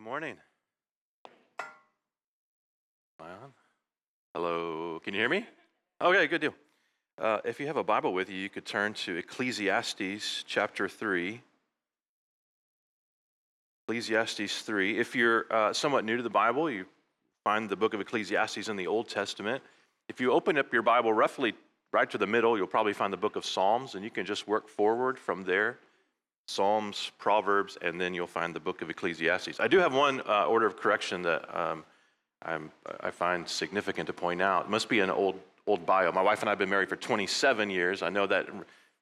Good morning. Hello, can you hear me? Okay, good deal. Uh, if you have a Bible with you, you could turn to Ecclesiastes chapter 3. Ecclesiastes 3. If you're uh, somewhat new to the Bible, you find the book of Ecclesiastes in the Old Testament. If you open up your Bible roughly right to the middle, you'll probably find the book of Psalms, and you can just work forward from there. Psalms, Proverbs, and then you'll find the book of Ecclesiastes. I do have one uh, order of correction that um, i find significant to point out. It must be an old, old bio. My wife and I have been married for 27 years. I know that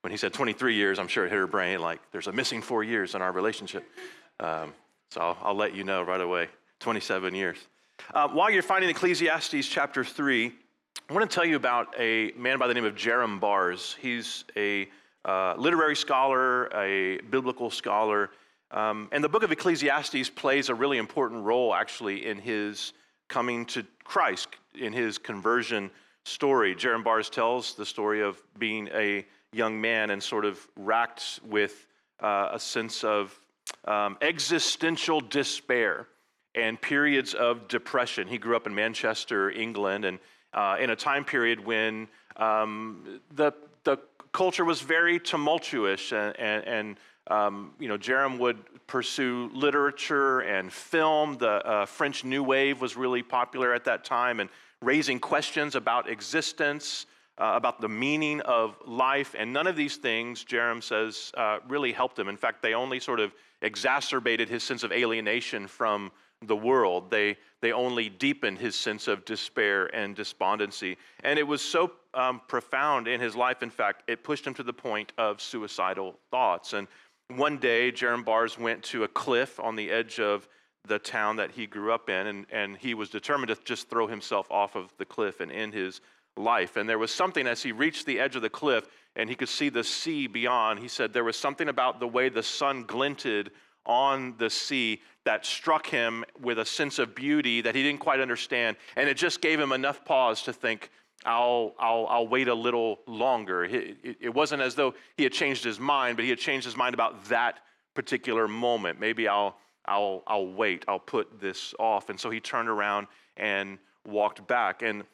when he said 23 years, I'm sure it hit her brain like there's a missing four years in our relationship. Um, so I'll, I'll, let you know right away 27 years. Uh, while you're finding Ecclesiastes chapter 3, I want to tell you about a man by the name of Jerram Barrs. He's a literary scholar, a biblical scholar. Um, and the book of Ecclesiastes plays a really important role, actually, in his coming to Christ, in his conversion story. Jerram Barrs tells the story of being a young man and sort of racked with uh, a sense of um, existential despair and periods of depression. He grew up in Manchester, England, and uh, in a time period when um, the, the culture was very tumultuous, and, and, and um, you know, Jerram would pursue literature and film. The uh, French New Wave was really popular at that time, and raising questions about existence, uh, about the meaning of life, and none of these things, Jerram says, uh, really helped him. In fact, they only sort of exacerbated his sense of alienation from the world. They, they only deepened his sense of despair and despondency. And it was so um, profound in his life, in fact, it pushed him to the point of suicidal thoughts. And one day, Jerram Barrs went to a cliff on the edge of the town that he grew up in, and, and he was determined to just throw himself off of the cliff and end his life. And there was something as he reached the edge of the cliff and he could see the sea beyond. He said there was something about the way the sun glinted on the sea that struck him with a sense of beauty that he didn't quite understand. And it just gave him enough pause to think, I'll, I'll, I'll wait a little longer. It, it, wasn't as though he had changed his mind, but he had changed his mind about that particular moment. Maybe I'll, I'll, I'll wait, I'll put this off. And so he turned around and walked back. And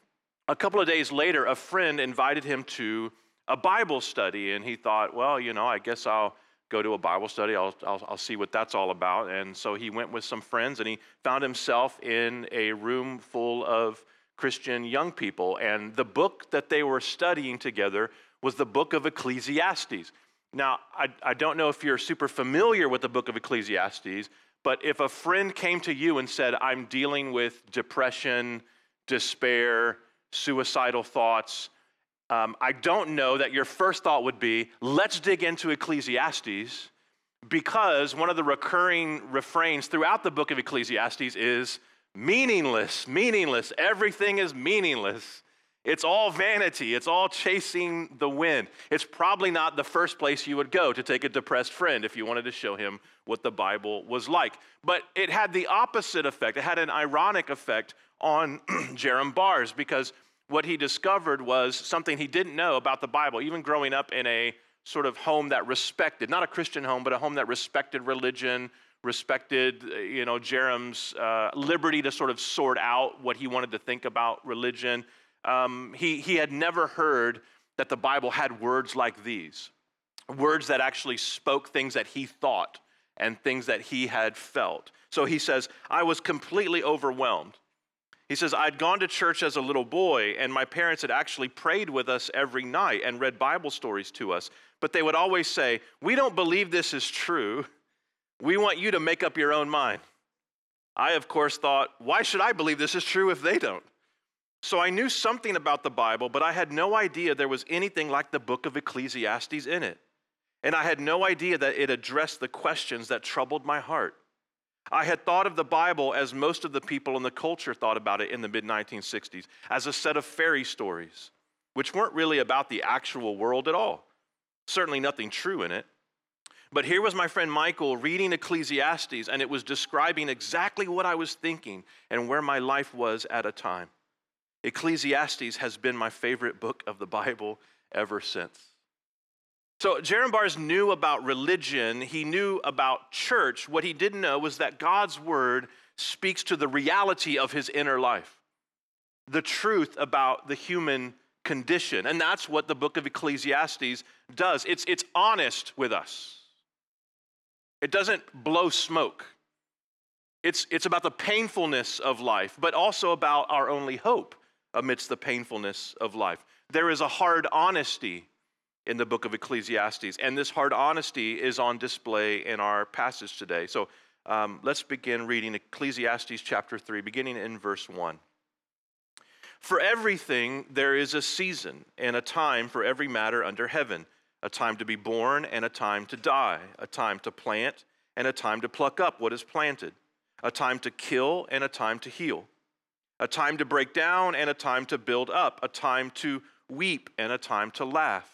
a couple of days later, a friend invited him to a Bible study. And he thought, well, you know, I guess I'll go to a Bible study. I'll, I'll, I'll, see what that's all about. And so he went with some friends and he found himself in a room full of Christian young people. And the book that they were studying together was the book of Ecclesiastes. Now, I, I don't know if you're super familiar with the book of Ecclesiastes, but if a friend came to you and said, I'm dealing with depression, despair, suicidal thoughts, um, I don't know that your first thought would be, let's dig into Ecclesiastes, because one of the recurring refrains throughout the book of Ecclesiastes is meaningless, meaningless. Everything is meaningless. It's all vanity. It's all chasing the wind. It's probably not the first place you would go to take a depressed friend if you wanted to show him what the Bible was like. But it had the opposite effect. It had an ironic effect on Jerram Barrs because what he discovered was something he didn't know about the Bible, even growing up in a sort of home that respected, not a Christian home, but a home that respected religion, respected, you know, Jerram's uh, liberty to sort of sort out what he wanted to think about religion. Um, he, he had never heard that the Bible had words like these words that actually spoke things that he thought and things that he had felt. So he says, I was completely overwhelmed. He says, I'd gone to church as a little boy, and my parents had actually prayed with us every night and read Bible stories to us. But they would always say, We don't believe this is true. We want you to make up your own mind. I, of course, thought, Why should I believe this is true if they don't? So I knew something about the Bible, but I had no idea there was anything like the book of Ecclesiastes in it. And I had no idea that it addressed the questions that troubled my heart. I had thought of the Bible as most of the people in the culture thought about it in the mid 1960s, as a set of fairy stories, which weren't really about the actual world at all. Certainly nothing true in it. But here was my friend Michael reading Ecclesiastes, and it was describing exactly what I was thinking and where my life was at a time. Ecclesiastes has been my favorite book of the Bible ever since. So Jeremiah knew about religion, he knew about church. What he didn't know was that God's word speaks to the reality of his inner life, the truth about the human condition. And that's what the book of Ecclesiastes does. It's, it's honest with us, it doesn't blow smoke. It's, it's about the painfulness of life, but also about our only hope amidst the painfulness of life. There is a hard honesty in the book of Ecclesiastes, and this hard honesty is on display in our passage today. So um, let's begin reading Ecclesiastes chapter 3, beginning in verse 1. For everything there is a season and a time for every matter under heaven a time to be born and a time to die, a time to plant and a time to pluck up what is planted, a time to kill and a time to heal, a time to break down and a time to build up, a time to weep and a time to laugh,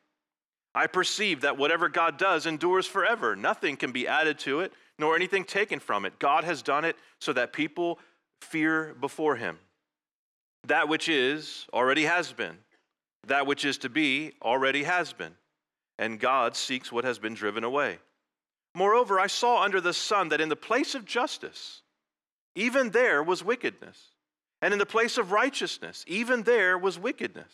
I perceive that whatever God does endures forever. Nothing can be added to it, nor anything taken from it. God has done it so that people fear before him. That which is already has been, that which is to be already has been, and God seeks what has been driven away. Moreover, I saw under the sun that in the place of justice, even there was wickedness, and in the place of righteousness, even there was wickedness.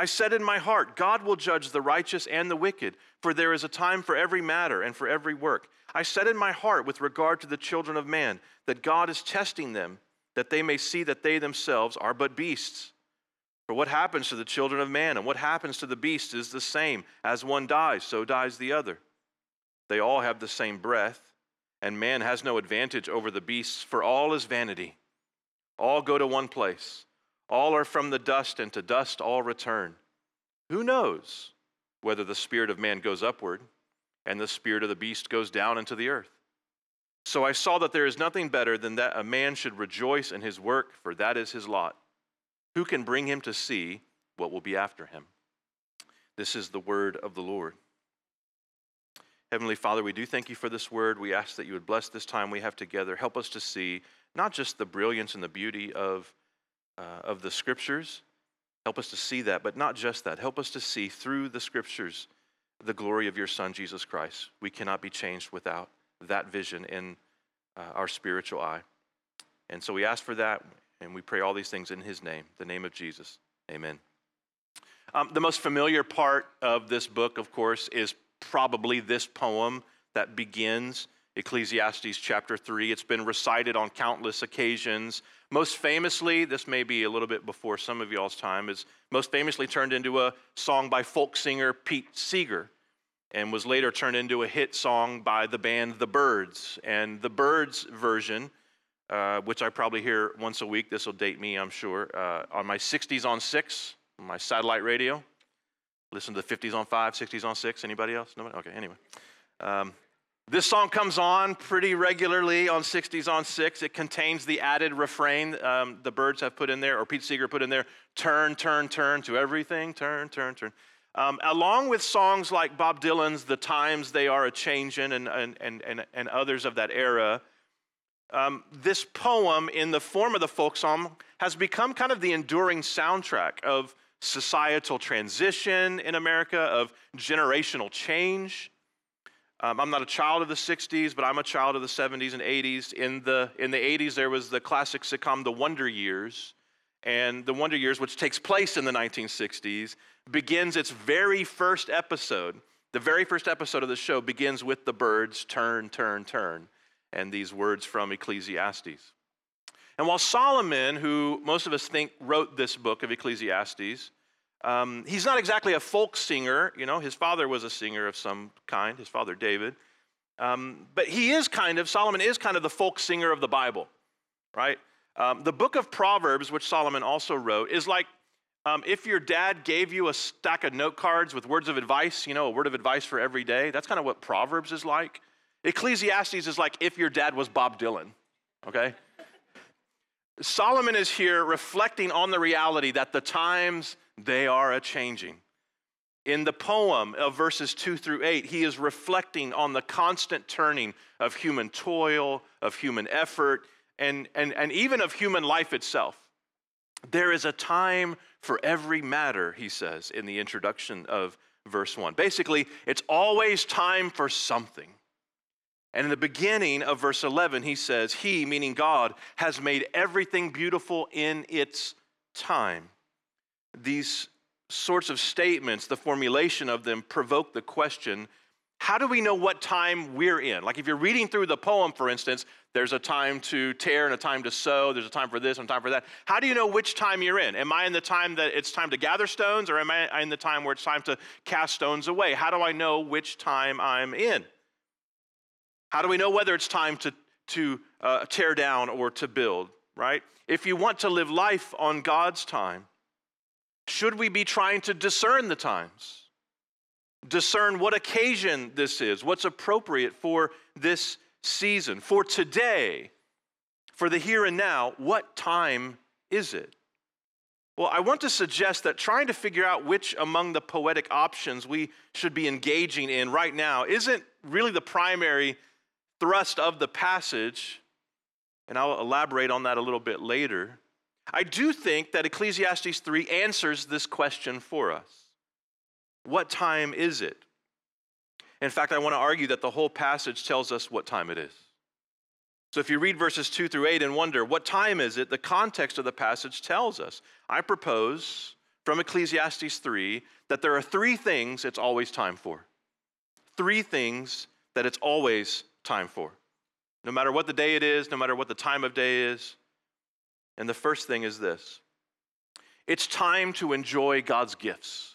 I said in my heart, God will judge the righteous and the wicked, for there is a time for every matter and for every work. I said in my heart, with regard to the children of man, that God is testing them that they may see that they themselves are but beasts. For what happens to the children of man and what happens to the beast is the same. As one dies, so dies the other. They all have the same breath, and man has no advantage over the beasts, for all is vanity. All go to one place. All are from the dust, and to dust all return. Who knows whether the spirit of man goes upward and the spirit of the beast goes down into the earth? So I saw that there is nothing better than that a man should rejoice in his work, for that is his lot. Who can bring him to see what will be after him? This is the word of the Lord. Heavenly Father, we do thank you for this word. We ask that you would bless this time we have together. Help us to see not just the brilliance and the beauty of, uh, of the scriptures, help us to see that, but not just that. Help us to see through the scriptures the glory of your Son, Jesus Christ. We cannot be changed without that vision in uh, our spiritual eye. And so we ask for that, and we pray all these things in His name, the name of Jesus. Amen. Um, the most familiar part of this book, of course, is probably this poem that begins Ecclesiastes chapter 3. It's been recited on countless occasions. Most famously, this may be a little bit before some of y'all's time, is most famously turned into a song by folk singer Pete Seeger and was later turned into a hit song by the band The Byrds. And the Byrds version, uh, which I probably hear once a week, this will date me, I'm sure, uh, on my 60s on 6, on my satellite radio. Listen to the 50s on 5, 60s on 6. Anybody else? Nobody? Okay, anyway. Um, this song comes on pretty regularly on 60s on 6. It contains the added refrain um, the Byrds have put in there, or Pete Seeger put in there turn, turn, turn to everything, turn, turn, turn. Um, along with songs like Bob Dylan's The Times They Are a Changin' and, and, and, and, others of that era, um, this poem, in the form of the folk song, has become kind of the enduring soundtrack of societal transition in America, of generational change. Um, I'm not a child of the 60s, but I'm a child of the 70s and 80s. In the, in the 80s, there was the classic sitcom The Wonder Years. And The Wonder Years, which takes place in the 1960s, begins its very first episode The very first episode of the show begins with the Byrds turn, turn, turn, and these words from Ecclesiastes. And while Solomon, who most of us think wrote this book of Ecclesiastes, um, he's not exactly a folk singer. You know, his father was a singer of some kind, his father David. Um, but he is kind of, Solomon is kind of the folk singer of the Bible, right? Um, the book of Proverbs, which Solomon also wrote, is like um, if your dad gave you a stack of note cards with words of advice, you know, a word of advice for every day. That's kind of what Proverbs is like. Ecclesiastes is like if your dad was Bob Dylan, okay? Solomon is here reflecting on the reality that the times they are a changing. In the poem of verses 2 through 8, he is reflecting on the constant turning of human toil, of human effort, and, and, and even of human life itself. There is a time for every matter, he says in the introduction of verse 1. Basically, it's always time for something. And in the beginning of verse 11, he says, He, meaning God, has made everything beautiful in its time. These sorts of statements, the formulation of them, provoke the question how do we know what time we're in? Like if you're reading through the poem, for instance, there's a time to tear and a time to sow, there's a time for this and a time for that. How do you know which time you're in? Am I in the time that it's time to gather stones, or am I in the time where it's time to cast stones away? How do I know which time I'm in? How do we know whether it's time to, to uh, tear down or to build, right? If you want to live life on God's time, should we be trying to discern the times? Discern what occasion this is, what's appropriate for this season, for today, for the here and now, what time is it? Well, I want to suggest that trying to figure out which among the poetic options we should be engaging in right now isn't really the primary thrust of the passage, and I'll elaborate on that a little bit later. I do think that Ecclesiastes 3 answers this question for us. What time is it? In fact, I want to argue that the whole passage tells us what time it is. So if you read verses 2 through 8 and wonder, what time is it? The context of the passage tells us. I propose from Ecclesiastes 3 that there are three things it's always time for. Three things that it's always time for. No matter what the day it is, no matter what the time of day is, and the first thing is this it's time to enjoy God's gifts.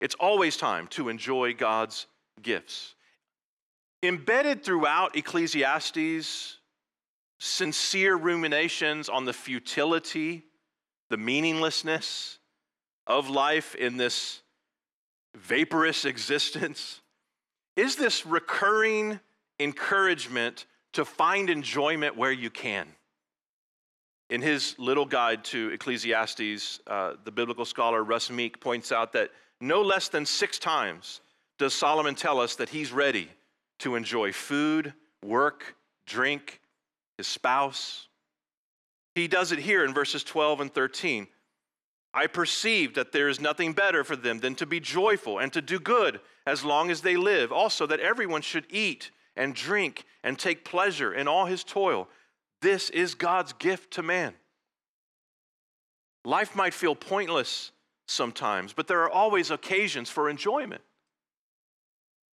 It's always time to enjoy God's gifts. Embedded throughout Ecclesiastes, sincere ruminations on the futility, the meaninglessness of life in this vaporous existence, is this recurring encouragement to find enjoyment where you can. In his little guide to Ecclesiastes, uh, the biblical scholar Russ Meek points out that no less than six times does Solomon tell us that he's ready to enjoy food, work, drink, his spouse. He does it here in verses 12 and 13. I perceive that there is nothing better for them than to be joyful and to do good as long as they live. Also, that everyone should eat and drink and take pleasure in all his toil. This is God's gift to man. Life might feel pointless sometimes, but there are always occasions for enjoyment.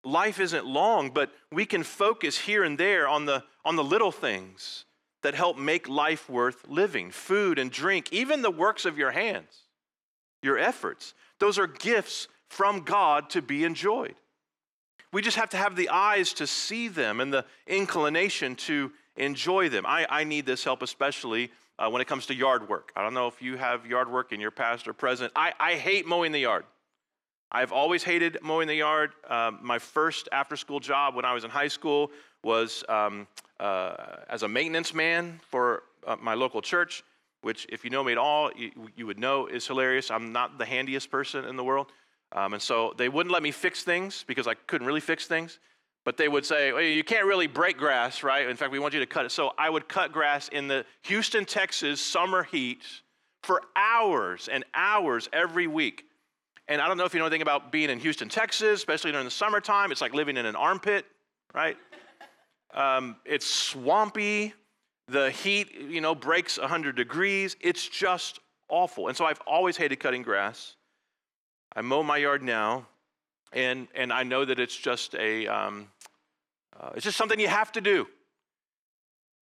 Life isn't long, but we can focus here and there on the, on the little things that help make life worth living food and drink, even the works of your hands, your efforts. Those are gifts from God to be enjoyed. We just have to have the eyes to see them and the inclination to enjoy them. I, I need this help, especially uh, when it comes to yard work. I don't know if you have yard work in your past or present. I, I hate mowing the yard. I've always hated mowing the yard. Um, my first after school job when I was in high school was um, uh, as a maintenance man for uh, my local church, which, if you know me at all, you, you, would know is hilarious. I'm not the handiest person in the world. Um, and so they wouldn't let me fix things because I couldn't really fix things. But they would say, well, you can't really break grass, right? In fact, we want you to cut it. So I would cut grass in the Houston, Texas summer heat for hours and hours every week. And I don't know if you know anything about being in Houston, Texas, especially during the summertime. It's like living in an armpit, right? Um, it's swampy. The heat, you know, breaks 100 degrees. It's just awful. And so I've always hated cutting grass. I mow my yard now, and, and I know that it's just a, um, uh, it's just something you have to do.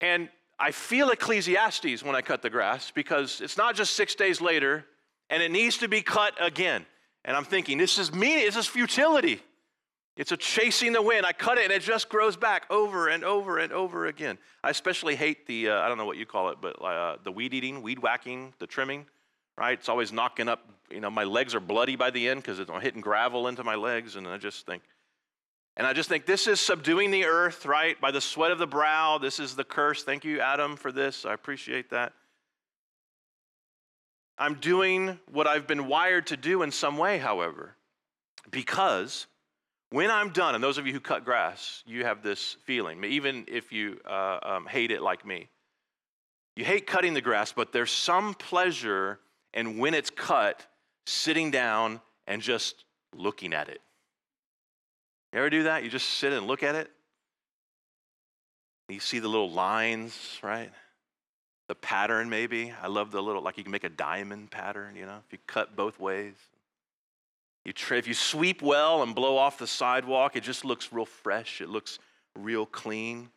And I feel Ecclesiastes when I cut the grass because it's not just six days later and it needs to be cut again. And I'm thinking, this is mean, this is futility. It's a chasing the wind. I cut it and it just grows back over and over and over again. I especially hate the, uh, I don't know what you call it, but uh, the weed eating, weed whacking, the trimming, right? It's always knocking up, you know, my legs are bloody by the end because I'm hitting gravel into my legs. And I just think, and I just think this is subduing the earth, right? By the sweat of the brow. This is the curse. Thank you, Adam, for this. I appreciate that. I'm doing what I've been wired to do in some way, however, because when I'm done, and those of you who cut grass, you have this feeling, even if you uh, um, hate it like me. You hate cutting the grass, but there's some pleasure in when it's cut, sitting down and just looking at it. You ever do that? You just sit and look at it. You see the little lines, right? The pattern, maybe. I love the little, like you can make a diamond pattern, you know, if you cut both ways. You tra- if you sweep well and blow off the sidewalk, it just looks real fresh. It looks real clean.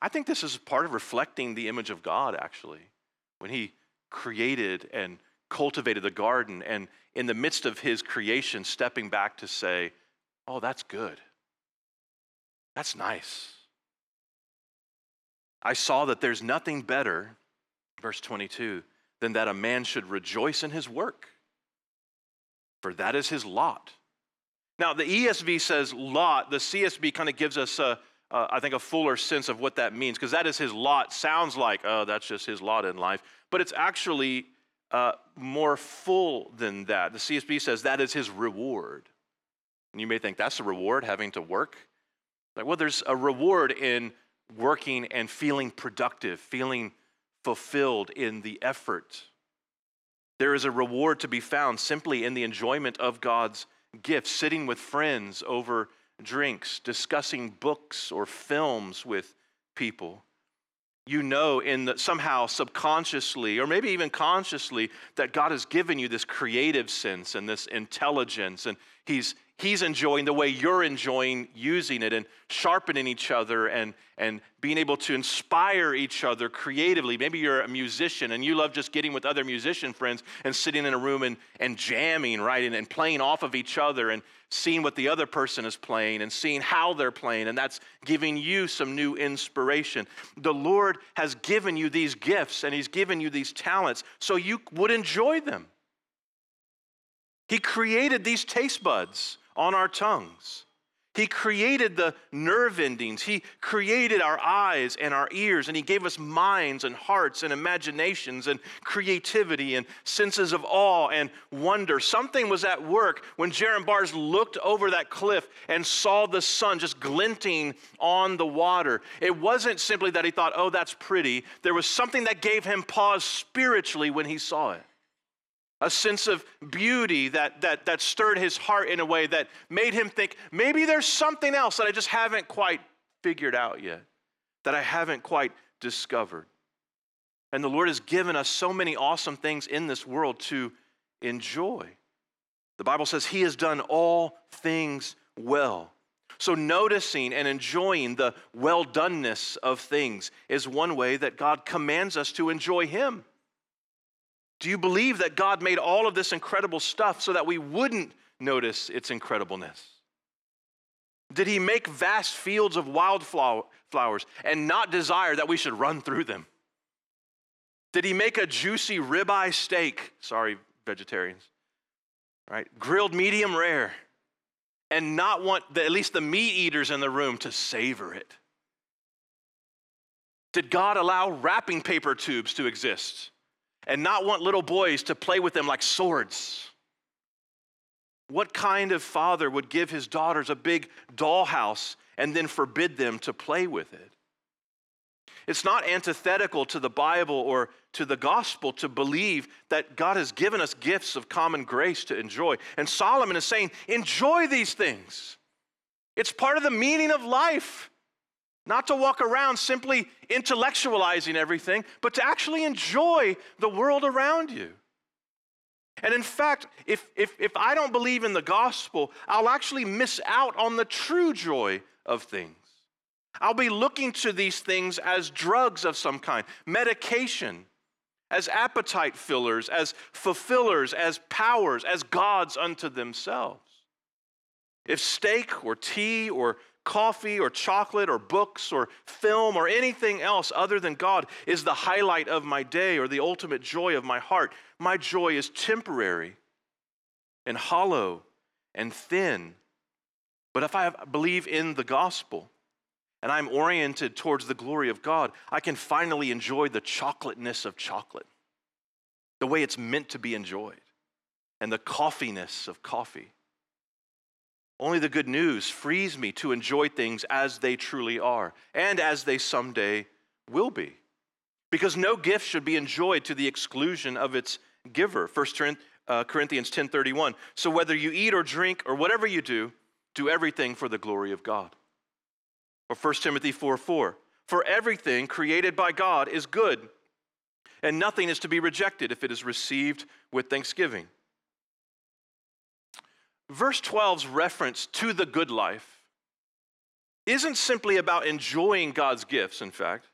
I think this is part of reflecting the image of God, actually, when He created and cultivated the garden, and in the midst of His creation, stepping back to say, Oh, that's good. That's nice. I saw that there's nothing better, verse 22, than that a man should rejoice in his work for that is his lot. Now, the ESV says lot, the CSB kind of gives us, a, a, I think, a fuller sense of what that means, because that is his lot. Sounds like, oh, that's just his lot in life. But it's actually uh, more full than that. The CSB says that is his reward. And you may think that's a reward, having to work. Like, well, there's a reward in working and feeling productive, feeling fulfilled in the effort there is a reward to be found simply in the enjoyment of God's gifts, sitting with friends over drinks, discussing books or films with people. You know, in the, somehow subconsciously, or maybe even consciously, that God has given you this creative sense and this intelligence, and He's he's enjoying the way you're enjoying using it and sharpening each other and, and being able to inspire each other creatively. Maybe you're a musician and you love just getting with other musician friends and sitting in a room and, and jamming, right? And, and playing off of each other and seeing what the other person is playing and seeing how they're playing. And that's giving you some new inspiration. The Lord has given you these gifts and He's given you these talents so you would enjoy them. He created these taste buds on our tongues. He created the nerve endings. He created our eyes and our ears, and He gave us minds and hearts and imaginations and creativity and senses of awe and wonder. Something was at work when Jerram Barrs looked over that cliff and saw the sun just glinting on the water. It wasn't simply that he thought, oh, that's pretty. There was something that gave him pause spiritually when he saw it a sense of beauty that, that, that stirred his heart in a way that made him think maybe there's something else that I just haven't quite figured out yet, that I haven't quite discovered. And the Lord has given us so many awesome things in this world to enjoy. The Bible says He has done all things well. So, noticing and enjoying the well doneness of things is one way that God commands us to enjoy Him. Do you believe that God made all of this incredible stuff so that we wouldn't notice its incredibleness? Did he make vast fields of wildflowers and not desire that we should run through them? Did he make a juicy ribeye steak? Sorry, vegetarians. Right? Grilled medium rare and not want the, at least the meat eaters in the room to savor it? Did God allow wrapping paper tubes to exist? And not want little boys to play with them like swords? What kind of father would give his daughters a big dollhouse and then forbid them to play with it? It's not antithetical to the Bible or to the gospel to believe that God has given us gifts of common grace to enjoy. And Solomon is saying, enjoy these things. It's part of the meaning of life. Not to walk around simply intellectualizing everything, but to actually enjoy the world around you. And in fact, if, if, if I don't believe in the gospel, I'll actually miss out on the true joy of things. I'll be looking to these things as drugs of some kind, medication, as appetite fillers, as fulfillers, as powers, as gods unto themselves. If steak or tea or coffee or chocolate or books or film or anything else other than God is the highlight of my day or the ultimate joy of my heart, my joy is temporary and hollow and thin. But if I believe in the gospel and I'm oriented towards the glory of God, I can finally enjoy the chocolateness of chocolate, the way it's meant to be enjoyed, and the coffeeness of coffee. Only the good news frees me to enjoy things as they truly are and as they someday will be. Because no gift should be enjoyed to the exclusion of its giver. 1 uh, Corinthians 10:31. So whether you eat or drink or whatever you do, do everything for the glory of God. Or 1 Timothy 4 4. For everything created by God is good, and nothing is to be rejected if it is received with thanksgiving. Verse 12's reference to the good life isn't simply about enjoying God's gifts, in fact,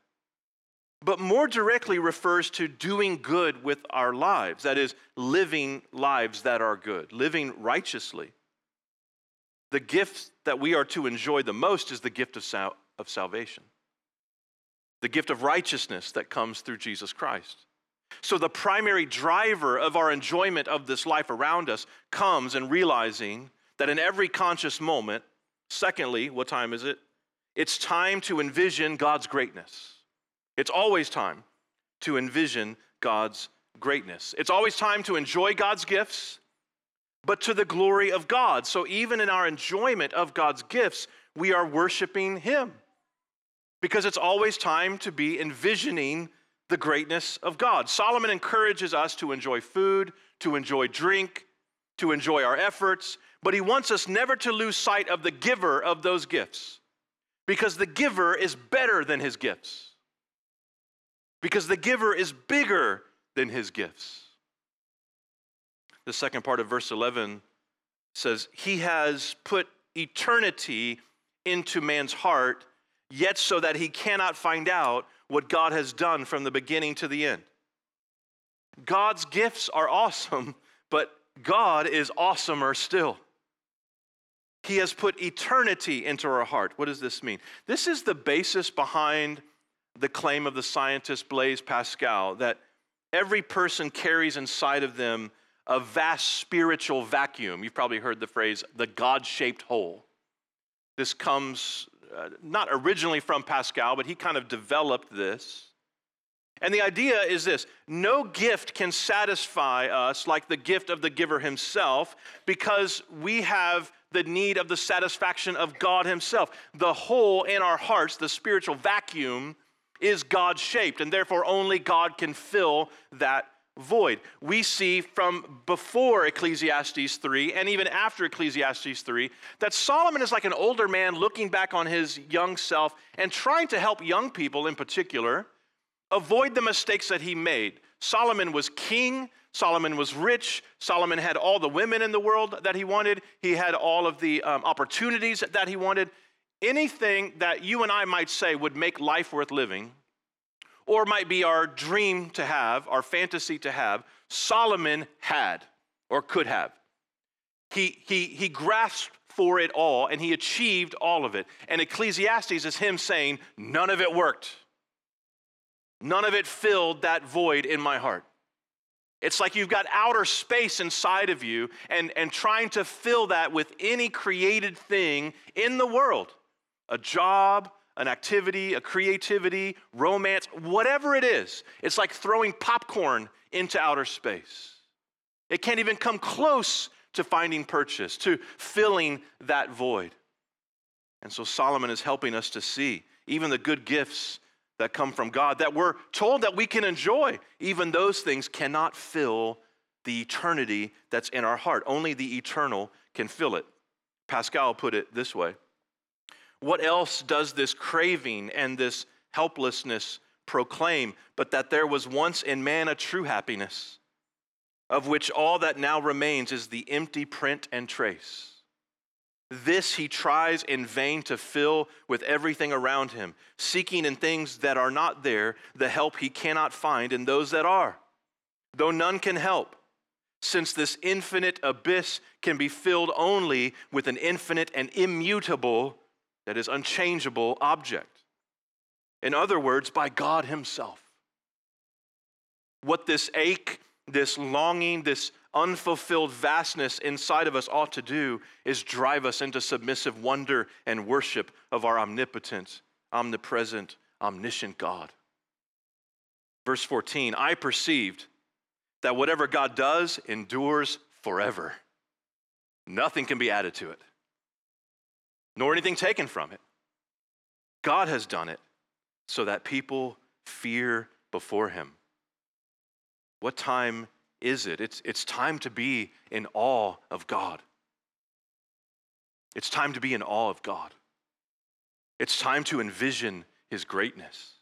but more directly refers to doing good with our lives. That is, living lives that are good, living righteously. The gift that we are to enjoy the most is the gift of, sal- of salvation, the gift of righteousness that comes through Jesus Christ. So, the primary driver of our enjoyment of this life around us comes in realizing that in every conscious moment, secondly, what time is it? It's time to envision God's greatness. It's always time to envision God's greatness. It's always time to enjoy God's gifts, but to the glory of God. So even in our enjoyment of God's gifts, we are worshiping Him. Because it's always time to be envisioning the greatness of God. Solomon encourages us to enjoy food, to enjoy drink, to enjoy our efforts, but he wants us never to lose sight of the giver of those gifts. Because the giver is better than his gifts. Because the giver is bigger than his gifts. The second part of verse 11 says, He has put eternity into man's heart, yet so that he cannot find out what God has done from the beginning to the end. God's gifts are awesome, but God is awesomer still. He has put eternity into our heart. What does this mean? This is the basis behind the claim of the scientist Blaise Pascal that every person carries inside of them a vast spiritual vacuum. You've probably heard the phrase, the God shaped hole. This comes uh, not originally from Pascal, but he kind of developed this. And the idea is this no gift can satisfy us like the gift of the giver himself because we have the need of the satisfaction of God himself. The hole in our hearts, the spiritual vacuum, is God shaped, and therefore only God can fill that void. We see from before Ecclesiastes 3 and even after Ecclesiastes 3 that Solomon is like an older man looking back on his young self and trying to help young people in particular avoid the mistakes that he made. Solomon was king, Solomon was rich, Solomon had all the women in the world that he wanted, he had all of the um, opportunities that he wanted. Anything that you and I might say would make life worth living or might be our dream to have, our fantasy to have, Solomon had or could have. He, he, he grasped for it all and he achieved all of it. And Ecclesiastes is him saying, none of it worked. None of it filled that void in my heart. It's like you've got outer space inside of you and, and trying to fill that with any created thing in the world a job, an activity, a creativity, romance, whatever it is. It's like throwing popcorn into outer space. It can't even come close to finding purchase, to filling that void. And so Solomon is helping us to see even the good gifts that come from God that we're told that we can enjoy, even those things cannot fill the eternity that's in our heart. Only the eternal can fill it. Pascal put it this way what else does this craving and this helplessness proclaim but that there was once in man a true happiness, of which all that now remains is the empty print and trace. This he tries in vain to fill with everything around him, seeking in things that are not there the help he cannot find in those that are, though none can help, since this infinite abyss can be filled only with an infinite and immutable, that is, unchangeable object. In other words, by God Himself. What this ache, this longing, this unfulfilled vastness inside of us ought to do is drive us into submissive wonder and worship of our omnipotent, omnipresent, omniscient God. Verse 14 I perceived that whatever God does endures forever. Nothing can be added to it, nor anything taken from it. God has done it so that people fear before him. What time is it? It's, it's time to be in awe of God. It's time to be in awe of God. It's time to envision his greatness.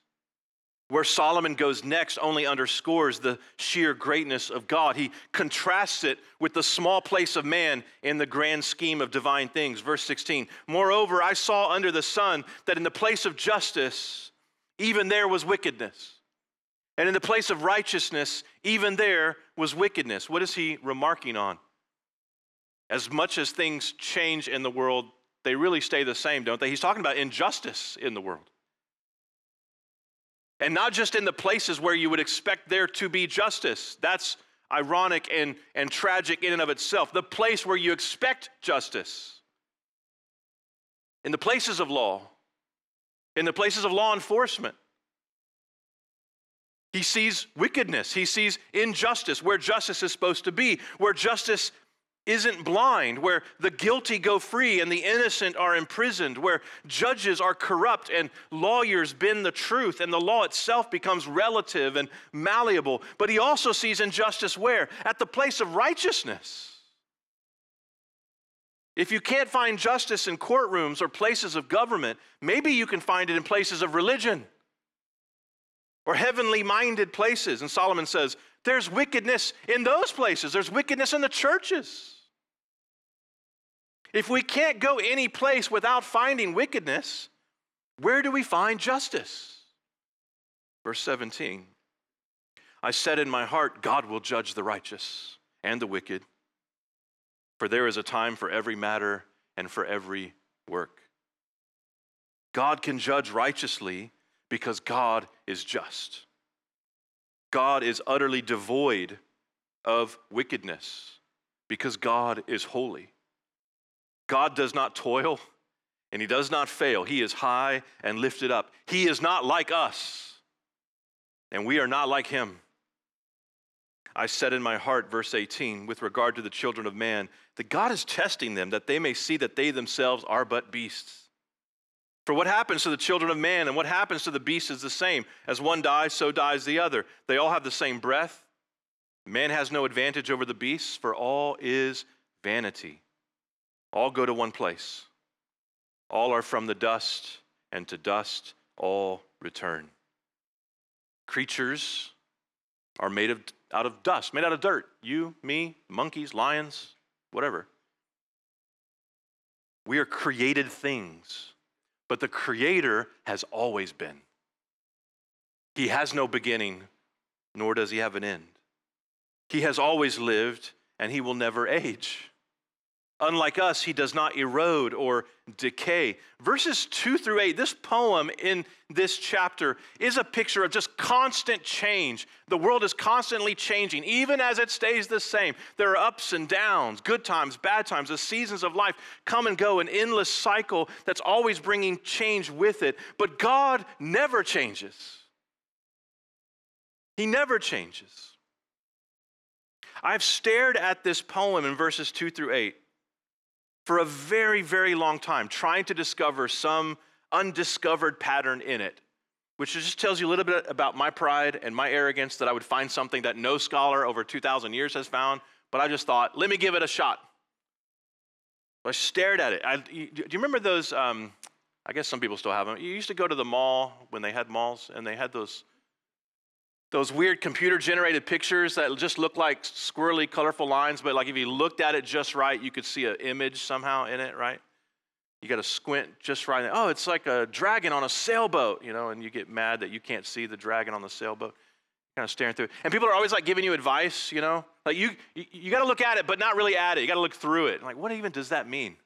Where Solomon goes next only underscores the sheer greatness of God. He contrasts it with the small place of man in the grand scheme of divine things. Verse 16 Moreover, I saw under the sun that in the place of justice, even there was wickedness. And in the place of righteousness, even there was wickedness. What is he remarking on? As much as things change in the world, they really stay the same, don't they? He's talking about injustice in the world. And not just in the places where you would expect there to be justice. That's ironic and, and tragic in and of itself. The place where you expect justice. In the places of law, in the places of law enforcement, he sees wickedness. He sees injustice where justice is supposed to be, where justice isn't blind, where the guilty go free and the innocent are imprisoned, where judges are corrupt and lawyers bend the truth and the law itself becomes relative and malleable. But he also sees injustice where? At the place of righteousness. If you can't find justice in courtrooms or places of government, maybe you can find it in places of religion or heavenly minded places. And Solomon says, there's wickedness in those places, there's wickedness in the churches. If we can't go any place without finding wickedness, where do we find justice? Verse 17 I said in my heart, God will judge the righteous and the wicked, for there is a time for every matter and for every work. God can judge righteously because God is just. God is utterly devoid of wickedness because God is holy. God does not toil and he does not fail. He is high and lifted up. He is not like us, and we are not like him. I said in my heart, verse 18, with regard to the children of man, that God is testing them that they may see that they themselves are but beasts. For what happens to the children of man and what happens to the beast is the same. As one dies, so dies the other. They all have the same breath. Man has no advantage over the beasts, for all is vanity. All go to one place. All are from the dust, and to dust all return. Creatures are made of, out of dust, made out of dirt. You, me, monkeys, lions, whatever. We are created things but the Creator has always been. He has no beginning, nor does he have an end. He has always lived, and he will never age. Unlike us, he does not erode or decay. Verses 2 through 8, this poem in this chapter is a picture of just constant change. The world is constantly changing, even as it stays the same. There are ups and downs, good times, bad times. The seasons of life come and go, an endless cycle that's always bringing change with it. But God never changes, He never changes. I've stared at this poem in verses 2 through 8 for a very, very long time trying to discover some undiscovered pattern in it, which just tells you a little bit about my pride and my arrogance that I would find something that no scholar over 2,000 years has found. But I just thought, let me give it a shot. I stared at it. I, do you remember those? Um, I guess some people still have them. You used to go to the mall when they had malls, and they had those those weird computer generated pictures that just look like squirrely, colorful lines, but like if you looked at it just right, you could see an image somehow in it, right? You got to squint just right. Oh, it's like a dragon on a sailboat, you know, and you get mad that you can't see the dragon on the sailboat. Kind of staring through. And people are always like giving you advice, you know? Like you, you, you got to look at it, but not really at it. You got to look through it. Like, what even does that mean?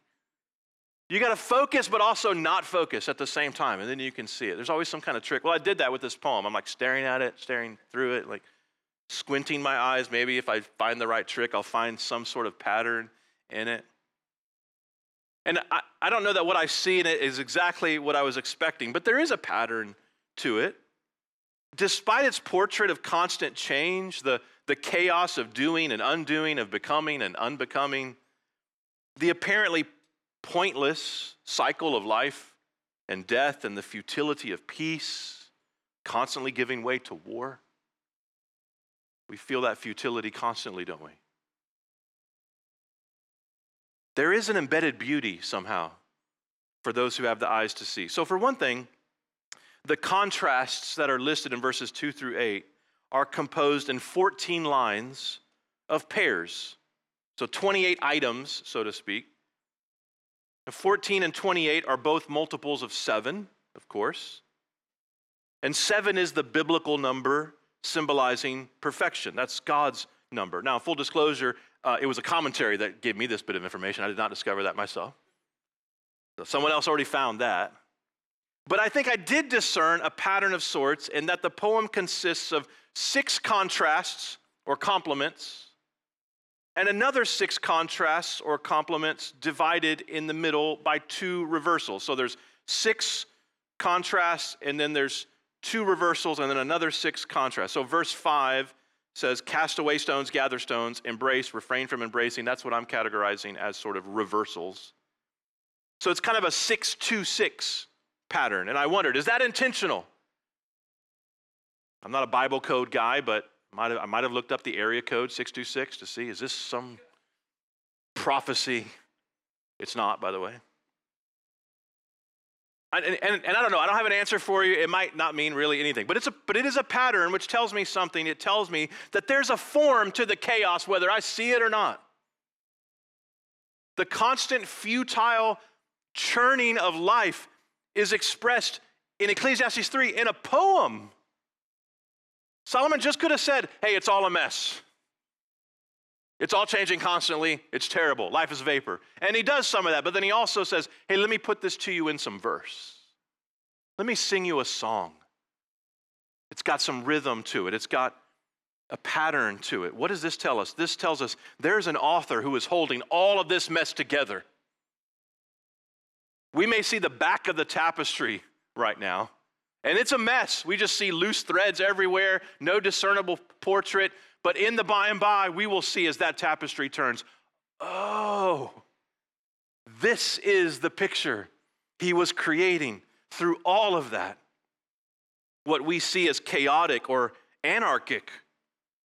You got to focus, but also not focus at the same time, and then you can see it. There's always some kind of trick. Well, I did that with this poem. I'm like staring at it, staring through it, like squinting my eyes. Maybe if I find the right trick, I'll find some sort of pattern in it. And I, I don't know that what I see in it is exactly what I was expecting, but there is a pattern to it. Despite its portrait of constant change, the, the chaos of doing and undoing, of becoming and unbecoming, the apparently pointless cycle of life and death and the futility of peace, constantly giving way to war. We feel that futility constantly, don't we? There is an embedded beauty somehow for those who have the eyes to see. So, for one thing, the contrasts that are listed in verses 2 through 8 are composed in 14 lines of pairs. So, 28 items, so to speak. 14 and 28 are both multiples of 7, of course. And 7 is the biblical number symbolizing perfection. That's God's number. Now, full disclosure, uh, it was a commentary that gave me this bit of information. I did not discover that myself. So someone else already found that. But I think I did discern a pattern of sorts in that the poem consists of six contrasts or complements and another six contrasts or complements divided in the middle by two reversals. So there's six contrasts, and then there's two reversals, and then another six contrasts. So verse 5 says, Cast away stones, gather stones, embrace, refrain from embracing. That's what I'm categorizing as sort of reversals. So it's kind of a 626 pattern. And I wondered, is that intentional? I'm not a Bible code guy, but might have, I might have looked up the area code 626 to see is this some prophecy? It's not, by the way. And, and, and, I don't know, I don't have an answer for you. It might not mean really anything, but, it's a, but it is a pattern which tells me something. It tells me that there's a form to the chaos, whether I see it or not. The constant futile churning of life is expressed in Ecclesiastes 3 in a poem. Solomon just could have said, hey, it's all a mess. It's all changing constantly. It's terrible. Life is vapor. And he does some of that, but then he also says, hey, let me put this to you in some verse. Let me sing you a song. It's got some rhythm to it, it's got a pattern to it. What does this tell us? This tells us there's an author who is holding all of this mess together. We may see the back of the tapestry right now, and it's a mess. We just see loose threads everywhere, no discernible portrait. But in the by and by, we will see as that tapestry turns, oh, this is the picture he was creating through all of that. What we see as chaotic or anarchic,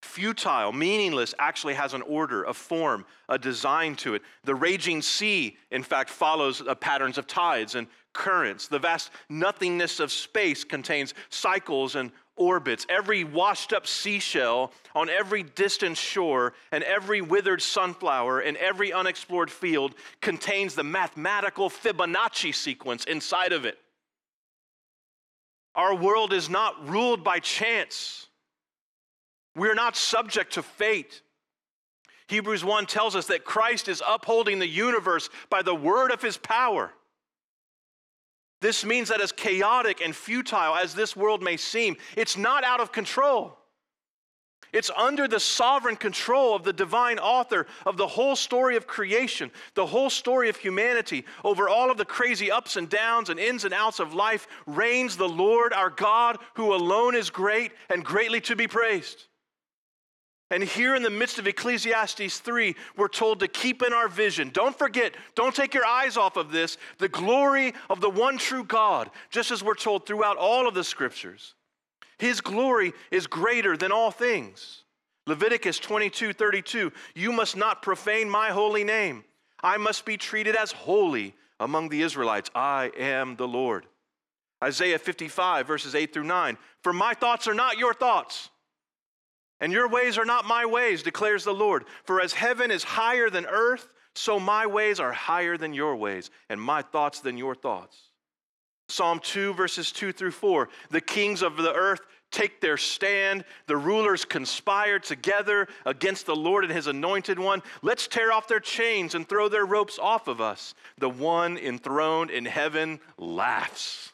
futile, meaningless, actually has an order, a form, a design to it. The raging sea, in fact, follows uh, patterns of tides and currents. The vast nothingness of space contains cycles and orbits. Every washed up seashell on every distant shore and every withered sunflower in every unexplored field contains the mathematical Fibonacci sequence inside of it. Our world is not ruled by chance. We're not subject to fate. Hebrews 1 tells us that Christ is upholding the universe by the word of his power. This means that as chaotic and futile as this world may seem, it's not out of control. It's under the sovereign control of the divine author of the whole story of creation, the whole story of humanity. Over all of the crazy ups and downs and ins and outs of life reigns the Lord our God, who alone is great and greatly to be praised. And here in the midst of Ecclesiastes 3, we're told to keep in our vision. Don't forget, don't take your eyes off of this, the glory of the one true God, just as we're told throughout all of the scriptures. His glory is greater than all things. Leviticus 22 32, you must not profane my holy name. I must be treated as holy among the Israelites. I am the Lord. Isaiah 55, verses 8 through 9, for my thoughts are not your thoughts And your ways are not my ways, declares the Lord. For as heaven is higher than earth, so my ways are higher than your ways, and my thoughts than your thoughts. Psalm 2, verses 2 through 4. The kings of the earth take their stand. The rulers conspire together against the Lord and his anointed one. Let's tear off their chains and throw their ropes off of us. The one enthroned in heaven laughs.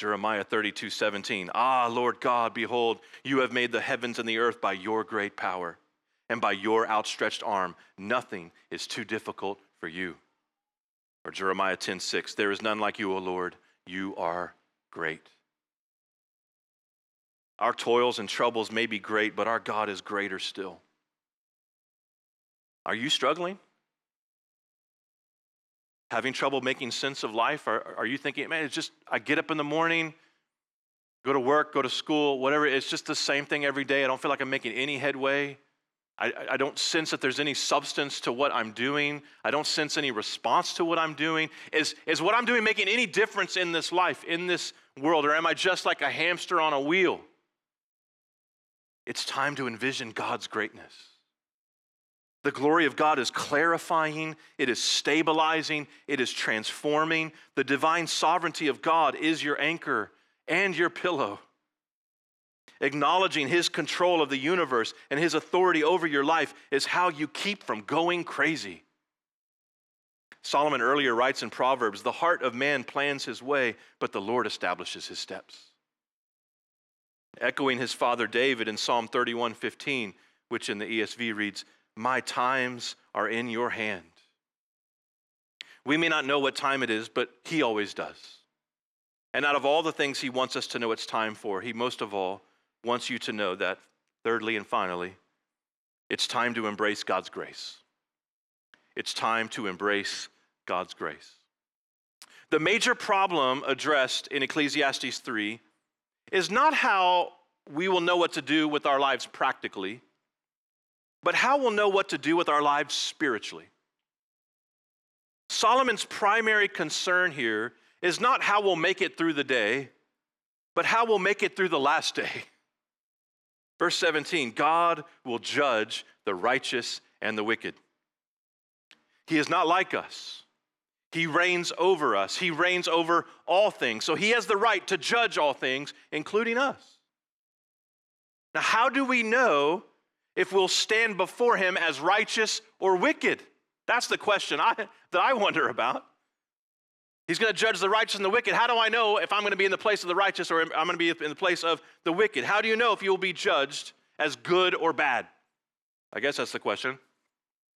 Jeremiah 32, 17. Ah, Lord God, behold, you have made the heavens and the earth by your great power and by your outstretched arm. Nothing is too difficult for you. Or Jeremiah 10, 6. There is none like you, O Lord. You are great. Our toils and troubles may be great, but our God is greater still. Are you struggling? Having trouble making sense of life? Are, are you thinking, man, it's just, I get up in the morning, go to work, go to school, whatever, it's just the same thing every day. I don't feel like I'm making any headway. I, I, don't sense that there's any substance to what I'm doing. I don't sense any response to what I'm doing. Is, is what I'm doing making any difference in this life, in this world, or am I just like a hamster on a wheel? It's time to envision God's greatness. The glory of God is clarifying, it is stabilizing, it is transforming. The divine sovereignty of God is your anchor and your pillow. Acknowledging his control of the universe and his authority over your life is how you keep from going crazy. Solomon earlier writes in Proverbs The heart of man plans his way, but the Lord establishes his steps. Echoing his father David in Psalm 31 15, which in the ESV reads, My times are in your hand. We may not know what time it is, but he always does. And out of all the things he wants us to know it's time for, he most of all wants you to know that, thirdly and finally, it's time to embrace God's grace. It's time to embrace God's grace. The major problem addressed in Ecclesiastes 3 is not how we will know what to do with our lives practically, but how we'll know what to do with our lives spiritually. Solomon's primary concern here is not how we'll make it through the day, but how we'll make it through the last day. Verse 17 God will judge the righteous and the wicked. He is not like us. He reigns over us. He reigns over all things. So he has the right to judge all things, including us. Now, how do we know if we'll stand before him as righteous or wicked? That's the question I, that I wonder about. He's going to judge the righteous and the wicked. How do I know if I'm going to be in the place of the righteous or I'm going to be in the place of the wicked? How do you know if you will be judged as good or bad? I guess that's the question.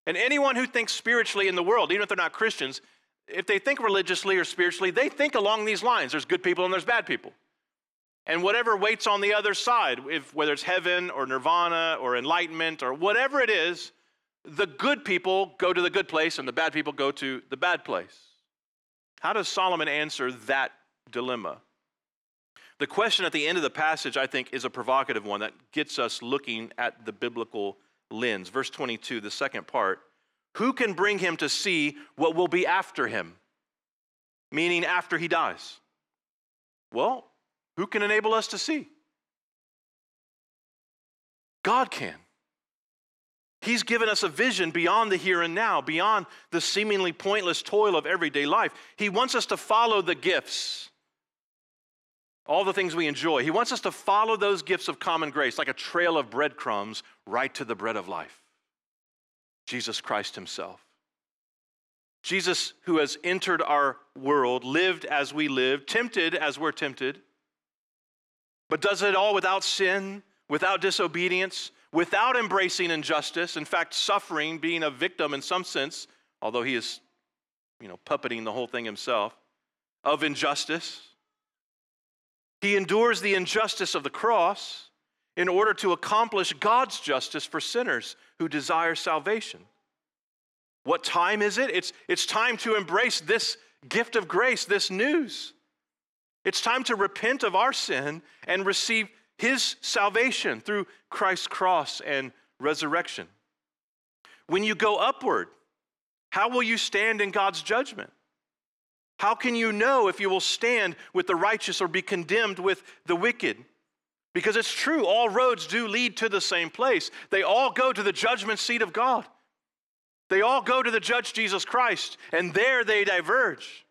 And anyone who thinks spiritually in the world, even if they're not Christians, if they think religiously or spiritually, they think along these lines. There's good people and there's bad people. And whatever waits on the other side, if, whether it's heaven or nirvana or enlightenment or whatever it is, the good people go to the good place and the bad people go to the bad place. How does Solomon answer that dilemma? The question at the end of the passage, I think, is a provocative one that gets us looking at the biblical lens. Verse 22, the second part Who can bring him to see what will be after him? Meaning, after he dies. Well, who can enable us to see? God can. He's given us a vision beyond the here and now, beyond the seemingly pointless toil of everyday life. He wants us to follow the gifts, all the things we enjoy. He wants us to follow those gifts of common grace like a trail of breadcrumbs right to the bread of life Jesus Christ Himself. Jesus, who has entered our world, lived as we live, tempted as we're tempted, but does it all without sin, without disobedience, without embracing injustice, in fact, suffering, being a victim in some sense, although he is, you know, puppeting the whole thing himself, of injustice. He endures the injustice of the cross in order to accomplish God's justice for sinners who desire salvation. What time is it? It's, it's time to embrace this gift of grace, this news. It's time to repent of our sin and receive his salvation through Christ's cross and resurrection. When you go upward, how will you stand in God's judgment? How can you know if you will stand with the righteous or be condemned with the wicked? Because it's true, all roads do lead to the same place. They all go to the judgment seat of God. They all go to the judge Jesus Christ, and there they diverge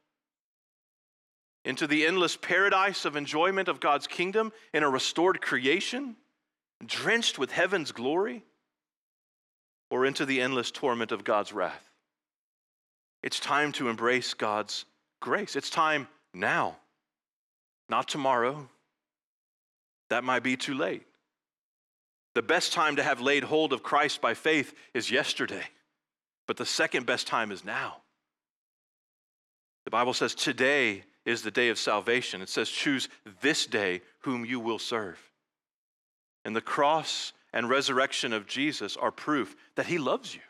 into the endless paradise of enjoyment of God's kingdom in a restored creation, drenched with heaven's glory, or into the endless torment of God's wrath. It's time to embrace God's grace. It's time now, not tomorrow. That might be too late. The best time to have laid hold of Christ by faith is yesterday, but the second best time is now. The Bible says today is the day of salvation. It says, choose this day whom you will serve. And the cross and resurrection of Jesus are proof that he loves you.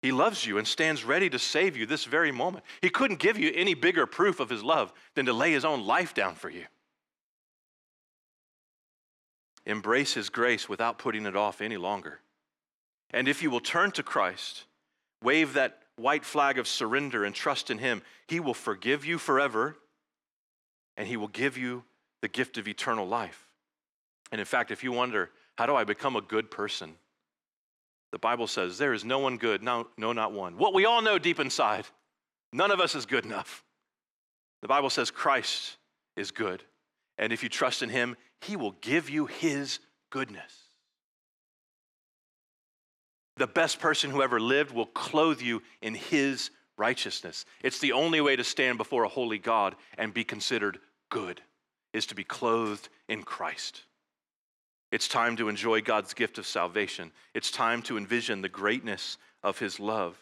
He loves you and stands ready to save you this very moment. He couldn't give you any bigger proof of his love than to lay his own life down for you. Embrace his grace without putting it off any longer. And if you will turn to Christ, wave that white flag of surrender and trust in him, he will forgive you forever and he will give you the gift of eternal life. And in fact, if you wonder, how do I become a good person? The Bible says, There is no one good, no, no, not one. What we all know deep inside, none of us is good enough. The Bible says Christ is good. And if you trust in him, he will give you his goodness. The best person who ever lived will clothe you in his righteousness. It's the only way to stand before a holy God and be considered good, is to be clothed in Christ. It's time to enjoy God's gift of salvation. It's time to envision the greatness of His love.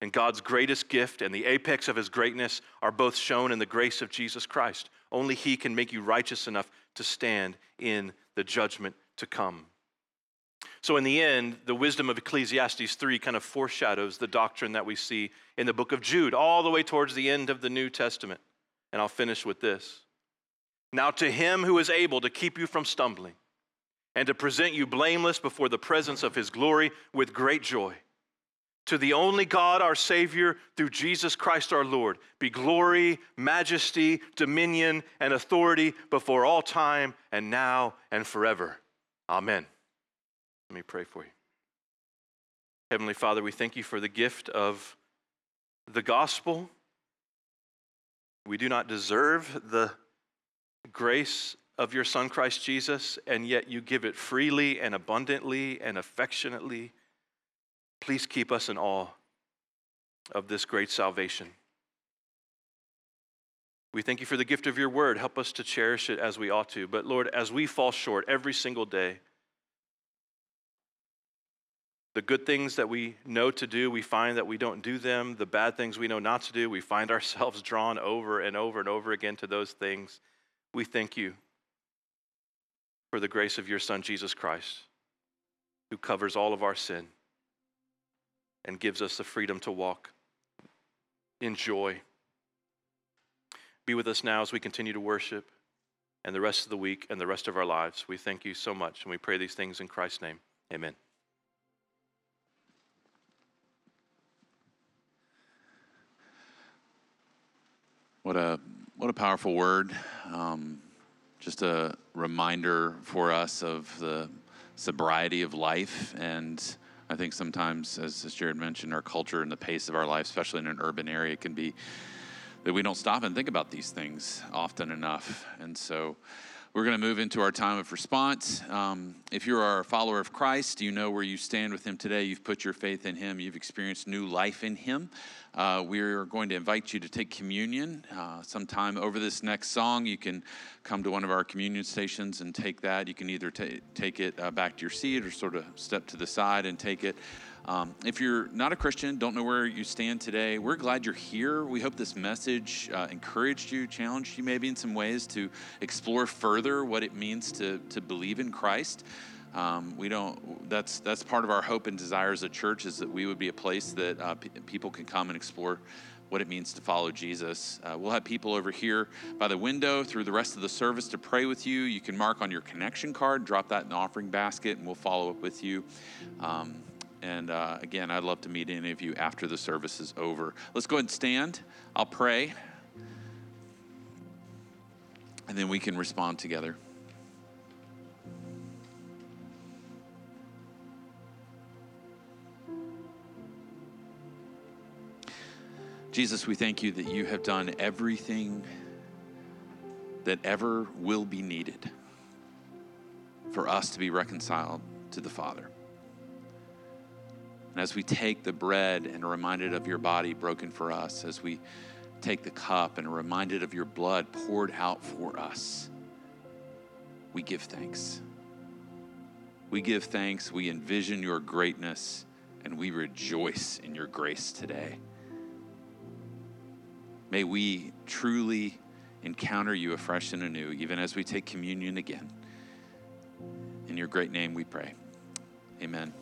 And God's greatest gift and the apex of His greatness are both shown in the grace of Jesus Christ. Only He can make you righteous enough to stand in the judgment to come. So, in the end, the wisdom of Ecclesiastes 3 kind of foreshadows the doctrine that we see in the book of Jude, all the way towards the end of the New Testament. And I'll finish with this. Now, to him who is able to keep you from stumbling and to present you blameless before the presence of his glory with great joy. To the only God, our Savior, through Jesus Christ our Lord, be glory, majesty, dominion, and authority before all time and now and forever. Amen. Let me pray for you. Heavenly Father, we thank you for the gift of the gospel. We do not deserve the grace of your Son, Christ Jesus, and yet you give it freely and abundantly and affectionately. Please keep us in awe of this great salvation. We thank you for the gift of your word. Help us to cherish it as we ought to. But Lord, as we fall short every single day, the good things that we know to do, we find that we don't do them. The bad things we know not to do, we find ourselves drawn over and over and over again to those things. We thank you for the grace of your Son, Jesus Christ, who covers all of our sin and gives us the freedom to walk in joy. Be with us now as we continue to worship and the rest of the week and the rest of our lives. We thank you so much and we pray these things in Christ's name. Amen. What a what a powerful word. Um, just a reminder for us of the sobriety of life. And I think sometimes, as, as Jared mentioned, our culture and the pace of our life, especially in an urban area, can be that we don't stop and think about these things often enough. And so, we're going to move into our time of response. Um, if you are a follower of Christ, you know where you stand with Him today. You've put your faith in Him, you've experienced new life in Him. Uh, we are going to invite you to take communion uh, sometime over this next song. You can come to one of our communion stations and take that. You can either t- take it uh, back to your seat or sort of step to the side and take it. Um, if you're not a Christian, don't know where you stand today, we're glad you're here. We hope this message uh, encouraged you, challenged you maybe in some ways to explore further what it means to, to believe in Christ. Um, we don't. That's that's part of our hope and desire as a church is that we would be a place that uh, p- people can come and explore what it means to follow Jesus. Uh, we'll have people over here by the window through the rest of the service to pray with you. You can mark on your connection card, drop that in the offering basket, and we'll follow up with you. Um, and uh, again, I'd love to meet any of you after the service is over. Let's go ahead and stand. I'll pray. And then we can respond together. Jesus, we thank you that you have done everything that ever will be needed for us to be reconciled to the Father. And as we take the bread and are reminded of your body broken for us, as we take the cup and are reminded of your blood poured out for us, we give thanks. We give thanks, we envision your greatness, and we rejoice in your grace today. May we truly encounter you afresh and anew, even as we take communion again. In your great name we pray. Amen.